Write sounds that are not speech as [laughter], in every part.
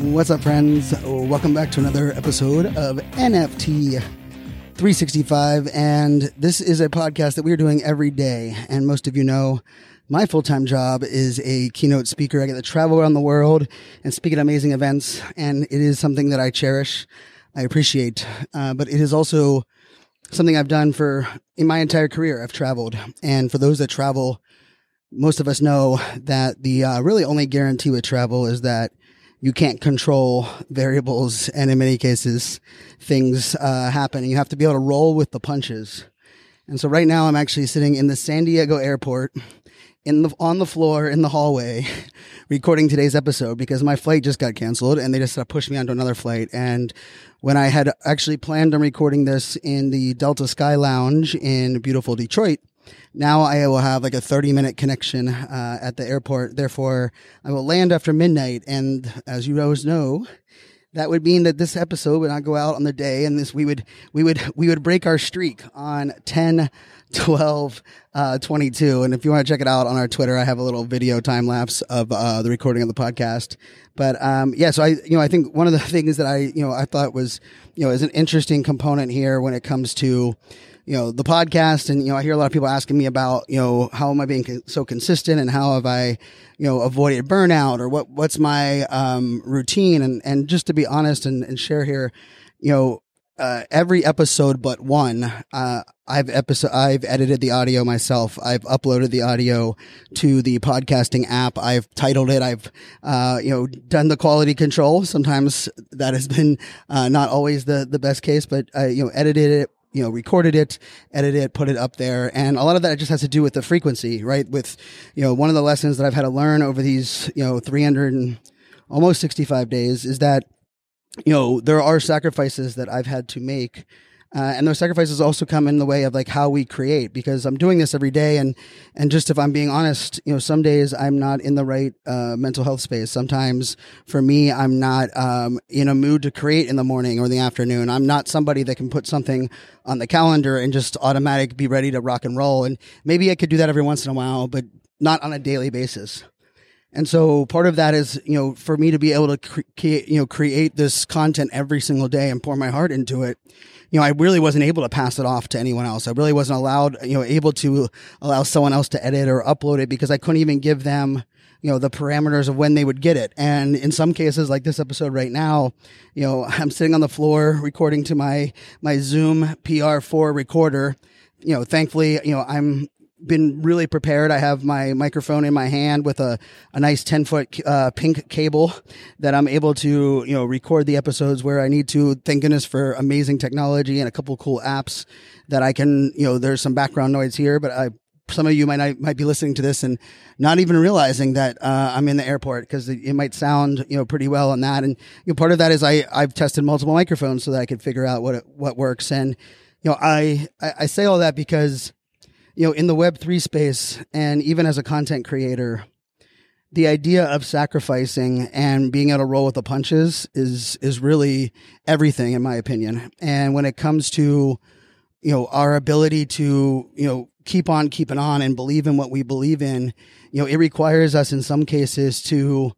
What's up, friends? Welcome back to another episode of NFT 365. And this is a podcast that we're doing every day. And most of you know my full time job is a keynote speaker. I get to travel around the world and speak at amazing events. And it is something that I cherish, I appreciate. Uh, but it is also something I've done for in my entire career. I've traveled. And for those that travel, most of us know that the uh, really only guarantee with travel is that you can't control variables, and in many cases, things uh, happen. And you have to be able to roll with the punches. And so, right now, I'm actually sitting in the San Diego airport, in the on the floor in the hallway, [laughs] recording today's episode because my flight just got canceled, and they just uh, pushed me onto another flight. And when I had actually planned on recording this in the Delta Sky Lounge in beautiful Detroit, now I will have like a 30 minute connection uh, at the airport. Therefore, I will land after midnight. And as you always know, that would mean that this episode would not go out on the day and this we would we would we would break our streak on 10 12 uh 22 and if you want to check it out on our twitter i have a little video time lapse of uh the recording of the podcast but um yeah so i you know i think one of the [laughs] things that i you know i thought was you know is an interesting component here when it comes to you know the podcast and you know i hear a lot of people asking me about you know how am i being so consistent and how have i you know avoided burnout or what what's my um routine and and just to be honest and, and share here you know uh, every episode but one, uh, I've episode, I've edited the audio myself. I've uploaded the audio to the podcasting app. I've titled it. I've, uh, you know, done the quality control. Sometimes that has been, uh, not always the, the best case, but, I, you know, edited it, you know, recorded it, edited it, put it up there. And a lot of that just has to do with the frequency, right? With, you know, one of the lessons that I've had to learn over these, you know, 300 and almost 65 days is that, you know, there are sacrifices that I've had to make. Uh, and those sacrifices also come in the way of like how we create because I'm doing this every day. And, and just if I'm being honest, you know, some days I'm not in the right, uh, mental health space. Sometimes for me, I'm not, um, in a mood to create in the morning or the afternoon. I'm not somebody that can put something on the calendar and just automatic be ready to rock and roll. And maybe I could do that every once in a while, but not on a daily basis. And so part of that is, you know, for me to be able to create, you know, create this content every single day and pour my heart into it. You know, I really wasn't able to pass it off to anyone else. I really wasn't allowed, you know, able to allow someone else to edit or upload it because I couldn't even give them, you know, the parameters of when they would get it. And in some cases, like this episode right now, you know, [laughs] I'm sitting on the floor recording to my, my Zoom PR4 recorder you know, thankfully, you know, I'm been really prepared. I have my microphone in my hand with a, a nice 10 foot uh, pink cable that I'm able to, you know, record the episodes where I need to. Thank goodness for amazing technology and a couple cool apps that I can, you know, there's some background noise here, but I, some of you might not, might be listening to this and not even realizing that uh, I'm in the airport because it, it, might sound you know pretty well on that. And you know, part of that is I I've tested multiple microphones so that I could figure out what what works. And you know I, I I say all that because you know, in the Web3 space and even as a content creator, the idea of sacrificing and being able to roll with the punches is is really everything in my opinion. And when it comes to you know our ability to you know keep on keeping on and believe in what we believe in, you know, it requires us in some cases to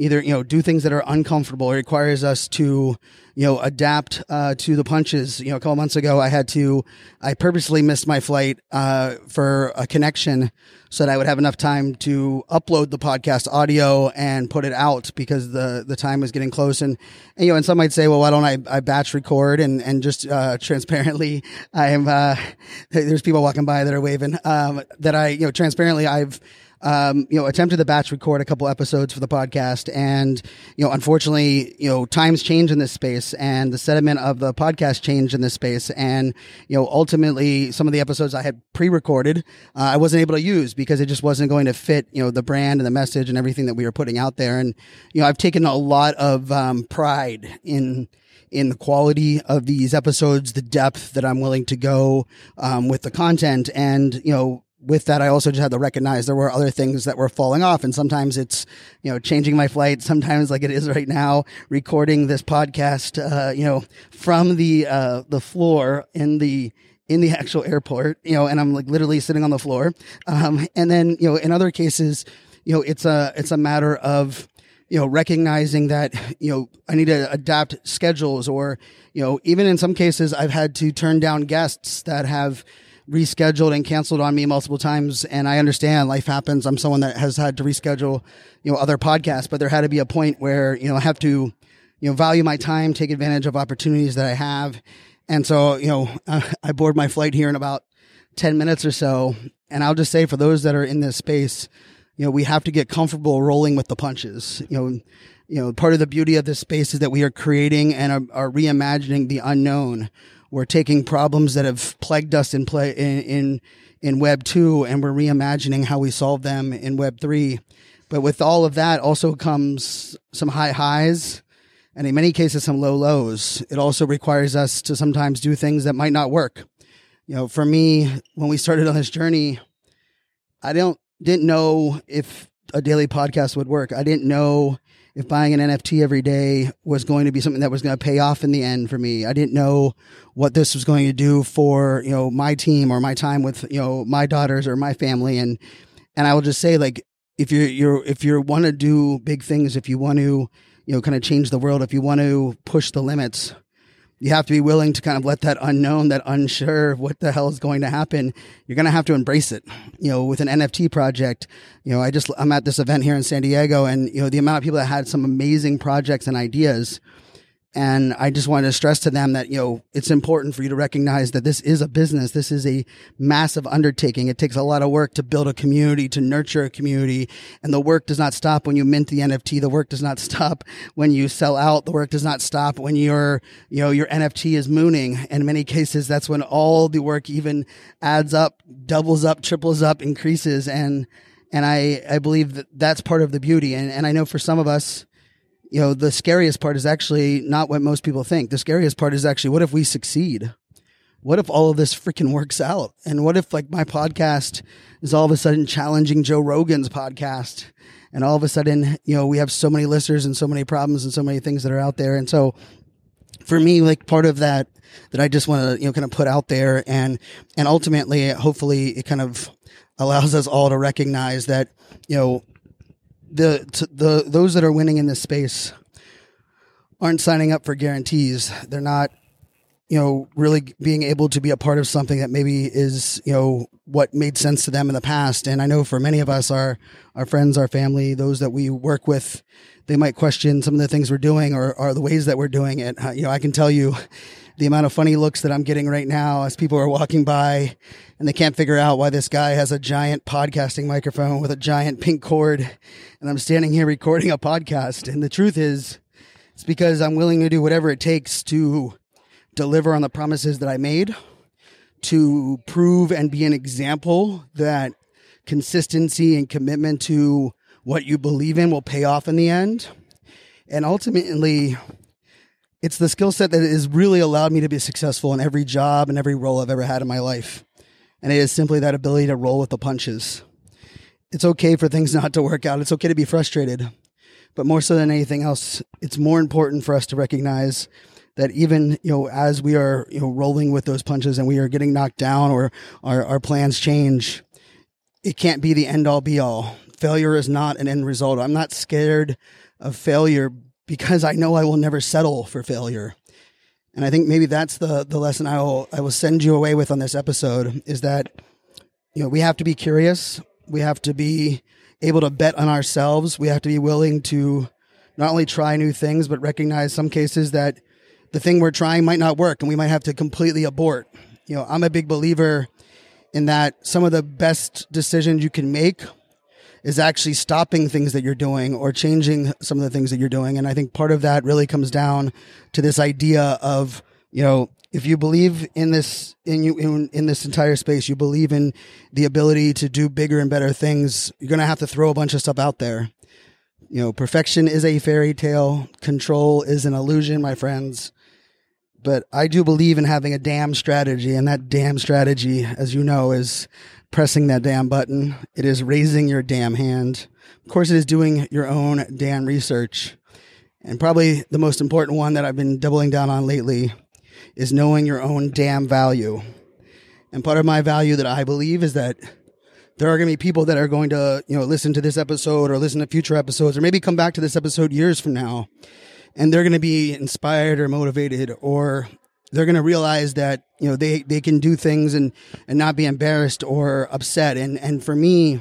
either you know do things that are uncomfortable. It requires us to you know adapt uh, to the punches. You know, a couple months ago, I had to I purposely missed my flight uh, for a connection so that I would have enough time to upload the podcast audio and put it out because the the time was getting close. And, and you know, and some might say, well, why don't I, I batch record and and just uh, [laughs] transparently, I am uh, [laughs] there's people walking by that are waving um, that I you know transparently I've um, you know, attempted to batch record a couple episodes for the podcast, and you know, unfortunately, you know, times change in this space, and the sentiment of the podcast changed in this space, and you know, ultimately, some of the episodes I had pre-recorded, uh, I wasn't able to use because it just wasn't going to fit, you know, the brand and the message and everything that we were putting out there, and you know, I've taken a lot of um, pride in in the quality of these episodes, the depth that I'm willing to go um, with the content, and you know, with that, I also just had to recognize there were other things that were falling off. And sometimes it's, you know, changing my flight. Sometimes like it is right now, recording this podcast, uh, you know, from the, uh, the floor in the, in the [laughs] actual airport, you know, and I'm like literally sitting on the floor. Um, and then, you know, in other cases, you know, it's a, it's a matter of, you know, recognizing that, you know, I need to adapt schedules or, you know, even in some cases, I've had to turn down guests that have, rescheduled and canceled on me multiple times. And I understand life happens. I'm someone that has had to reschedule, you know, other podcasts, but there had to be a point where, you know, I have to, you know, value my time, take advantage of opportunities that I have. And so, you know, [laughs] I board my flight here in about 10 minutes or so. And I'll just say for those that are in this space, you know, we have to get comfortable rolling with the punches. You know, you know, part of the beauty of this space is that we are creating and are, are reimagining the unknown we're taking problems that have plagued us in play in, in, in Web two and we're reimagining how we solve them in Web three. But with all of that also comes some high highs and in many cases some low lows. It also requires us to sometimes do things that might not work. You know, for me, when we started on this journey, I don't didn't know if a daily podcast would work. I didn't know if buying an NFT every day was going to be something that was going to pay off in the end for me. I didn't know what this was going to do for, you know, my team or my time with, you know, my daughters or my family. And, and I will just say like, if you're, you're, if you want to do big things, if you want to, you know, kind of change the world, if you want to push the limits, you have to be willing to kind of let that unknown, that unsure of what the hell is going to happen. You're going to have to embrace it. You know, with an NFT project, you know, I just, I'm at this event here in San Diego and, you know, the amount of people that had some amazing projects and ideas and I just wanted to stress to them that, you know, it's important for you to recognize that this is a business. This is a massive undertaking. It takes a lot of work to build a community, to nurture a community. And the work does not stop when you mint the NFT. The work does not stop when you sell out. The work does not stop when your, you know, your NFT is mooning. And in many cases, that's when all the work even adds up, doubles up, triples up, increases. And, and I, I believe that that's part of the beauty. And, and I know for some of us, you know, the scariest part is actually not what most people think. The scariest part is actually what if we succeed? What if all of this freaking works out? And what if like my podcast is all of a sudden challenging Joe Rogan's podcast? And all of a sudden, you know, we have so many listeners and so many problems and so many things that are out there. And so for me, like part of that, that I just want to, you know, kind of put out there and, and ultimately, hopefully it kind of allows us all to recognize that, you know, the the those that are winning in this space aren't signing up for guarantees. They're not, you know, really being able to be a part of something that maybe is, you know, what made sense to them in the past. And I know for many of us, our our friends, our family, those that we work with, they might question some of the things we're doing or, or the ways that we're doing it. Uh, you know, I can tell you the amount of funny looks that I'm getting right now as people are walking by and they can't figure out why this guy has a giant podcasting microphone with a giant pink cord and I'm standing here recording a podcast. And the truth is, it's because I'm willing to do whatever it takes to deliver on the promises that I made, to prove and be an example that consistency and commitment to what you believe in will pay off in the end. And ultimately, it's the skill set that has really allowed me to be successful in every job and every role I've ever had in my life. And it is simply that ability to roll with the punches. It's okay for things [laughs] not to work out. It's okay to be frustrated. But more so than anything else, it's more important for us to recognize that even, you know, as we are, you know, rolling with those punches and we are getting knocked down or our, our plans change, it can't be the end all be all. Failure is not an end result. I'm not scared of failure because I know I will never settle for failure. And I think maybe that's the the lesson I will I will send you away with on this episode is that you know we have to be curious, we have to be able to bet on ourselves, we have to be willing to not only try new things but recognize some cases that the thing we're trying might not work and we might have to completely abort. You know, I'm a big believer in that some of the best decisions you can make is actually stopping things that you're doing or changing some of the things that you're doing. And I think part of that really comes down to this idea of, you know, if you believe in this in you in, in this entire space, you believe in the ability to do bigger and better things, you're to have to throw a bunch of stuff out there. You know, perfection is a fairy tale, control is an illusion, my friends. But I do believe in having a damn strategy, and that damn strategy, as you know, is pressing that damn button. It is raising your damn hand. Of course, it is doing your own damn research. And probably the most important one that I've been doubling down on lately is knowing your own damn value. And part of my value that I believe is that there are going to be people that are going to, you know, listen to this episode or listen to future episodes or maybe come back to this episode years from now and they're going to be inspired or motivated or they're going to realize that, you know, they, they can do things and, and not be embarrassed or upset. And, and for me,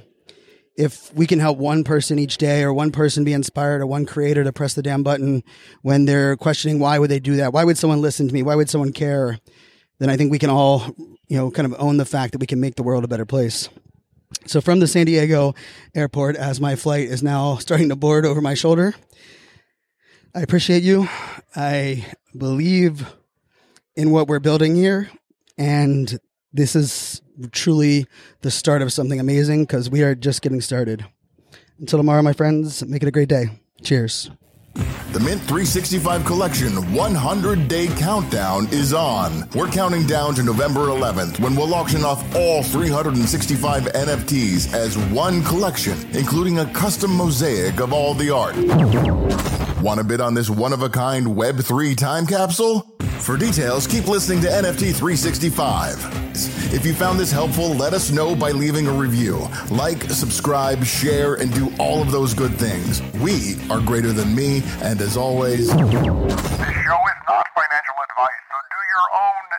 if we can help one person each day or one person be inspired or one creator to press the damn button when they're questioning why would they do that? Why would someone listen to me? Why would someone care? Then I think we can all, you know, kind of own the fact that we can make the world a better place. So from the San Diego airport, as my flight is now [laughs] starting to board over my shoulder, I appreciate you. I believe in what we're building here. And this is truly the start of something amazing because we are just getting started. Until tomorrow, my friends, make it a great day. Cheers. The Mint 365 Collection 100 Day Countdown is on. We're counting down to November 11th when we'll auction off all 365 NFTs as one collection, including a custom mosaic of all the art. Want to bid on this one of a kind Web3 time capsule? For details, keep listening to NFT 365. If you found this helpful, let us know by leaving a review. Like, subscribe, share, and do all of those good things. We are greater than me, and as always, This show is not financial advice, so do your own.